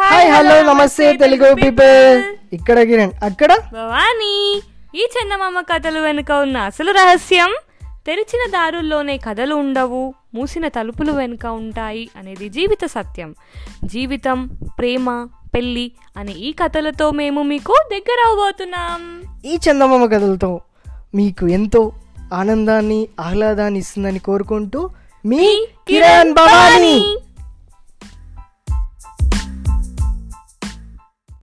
Hi hello నమస్తే Telugu people ఇక్కడ కిరణ్. అక్కడ? భవానీ ఈ చందమామ కథలు వెనుక ఉన్న అసలు రహస్యం? తెరిచిన దారుల్లోనే కథలు ఉండవు మూసిన తలుపులు వెనుక ఉంటాయి అనేది జీవిత సత్యం. జీవితం ప్రేమ పెళ్ళి అనే ఈ కథలతో మేము మీకు దగ్గర అవబోతున్నాం. ఈ చందమామ కథలతో మీకు ఎంతో ఆనందాన్ని ఆహ్లాదాన్ని ఇస్తుందని కోరుకుంటూ మీ కిరణ్ భవానీ.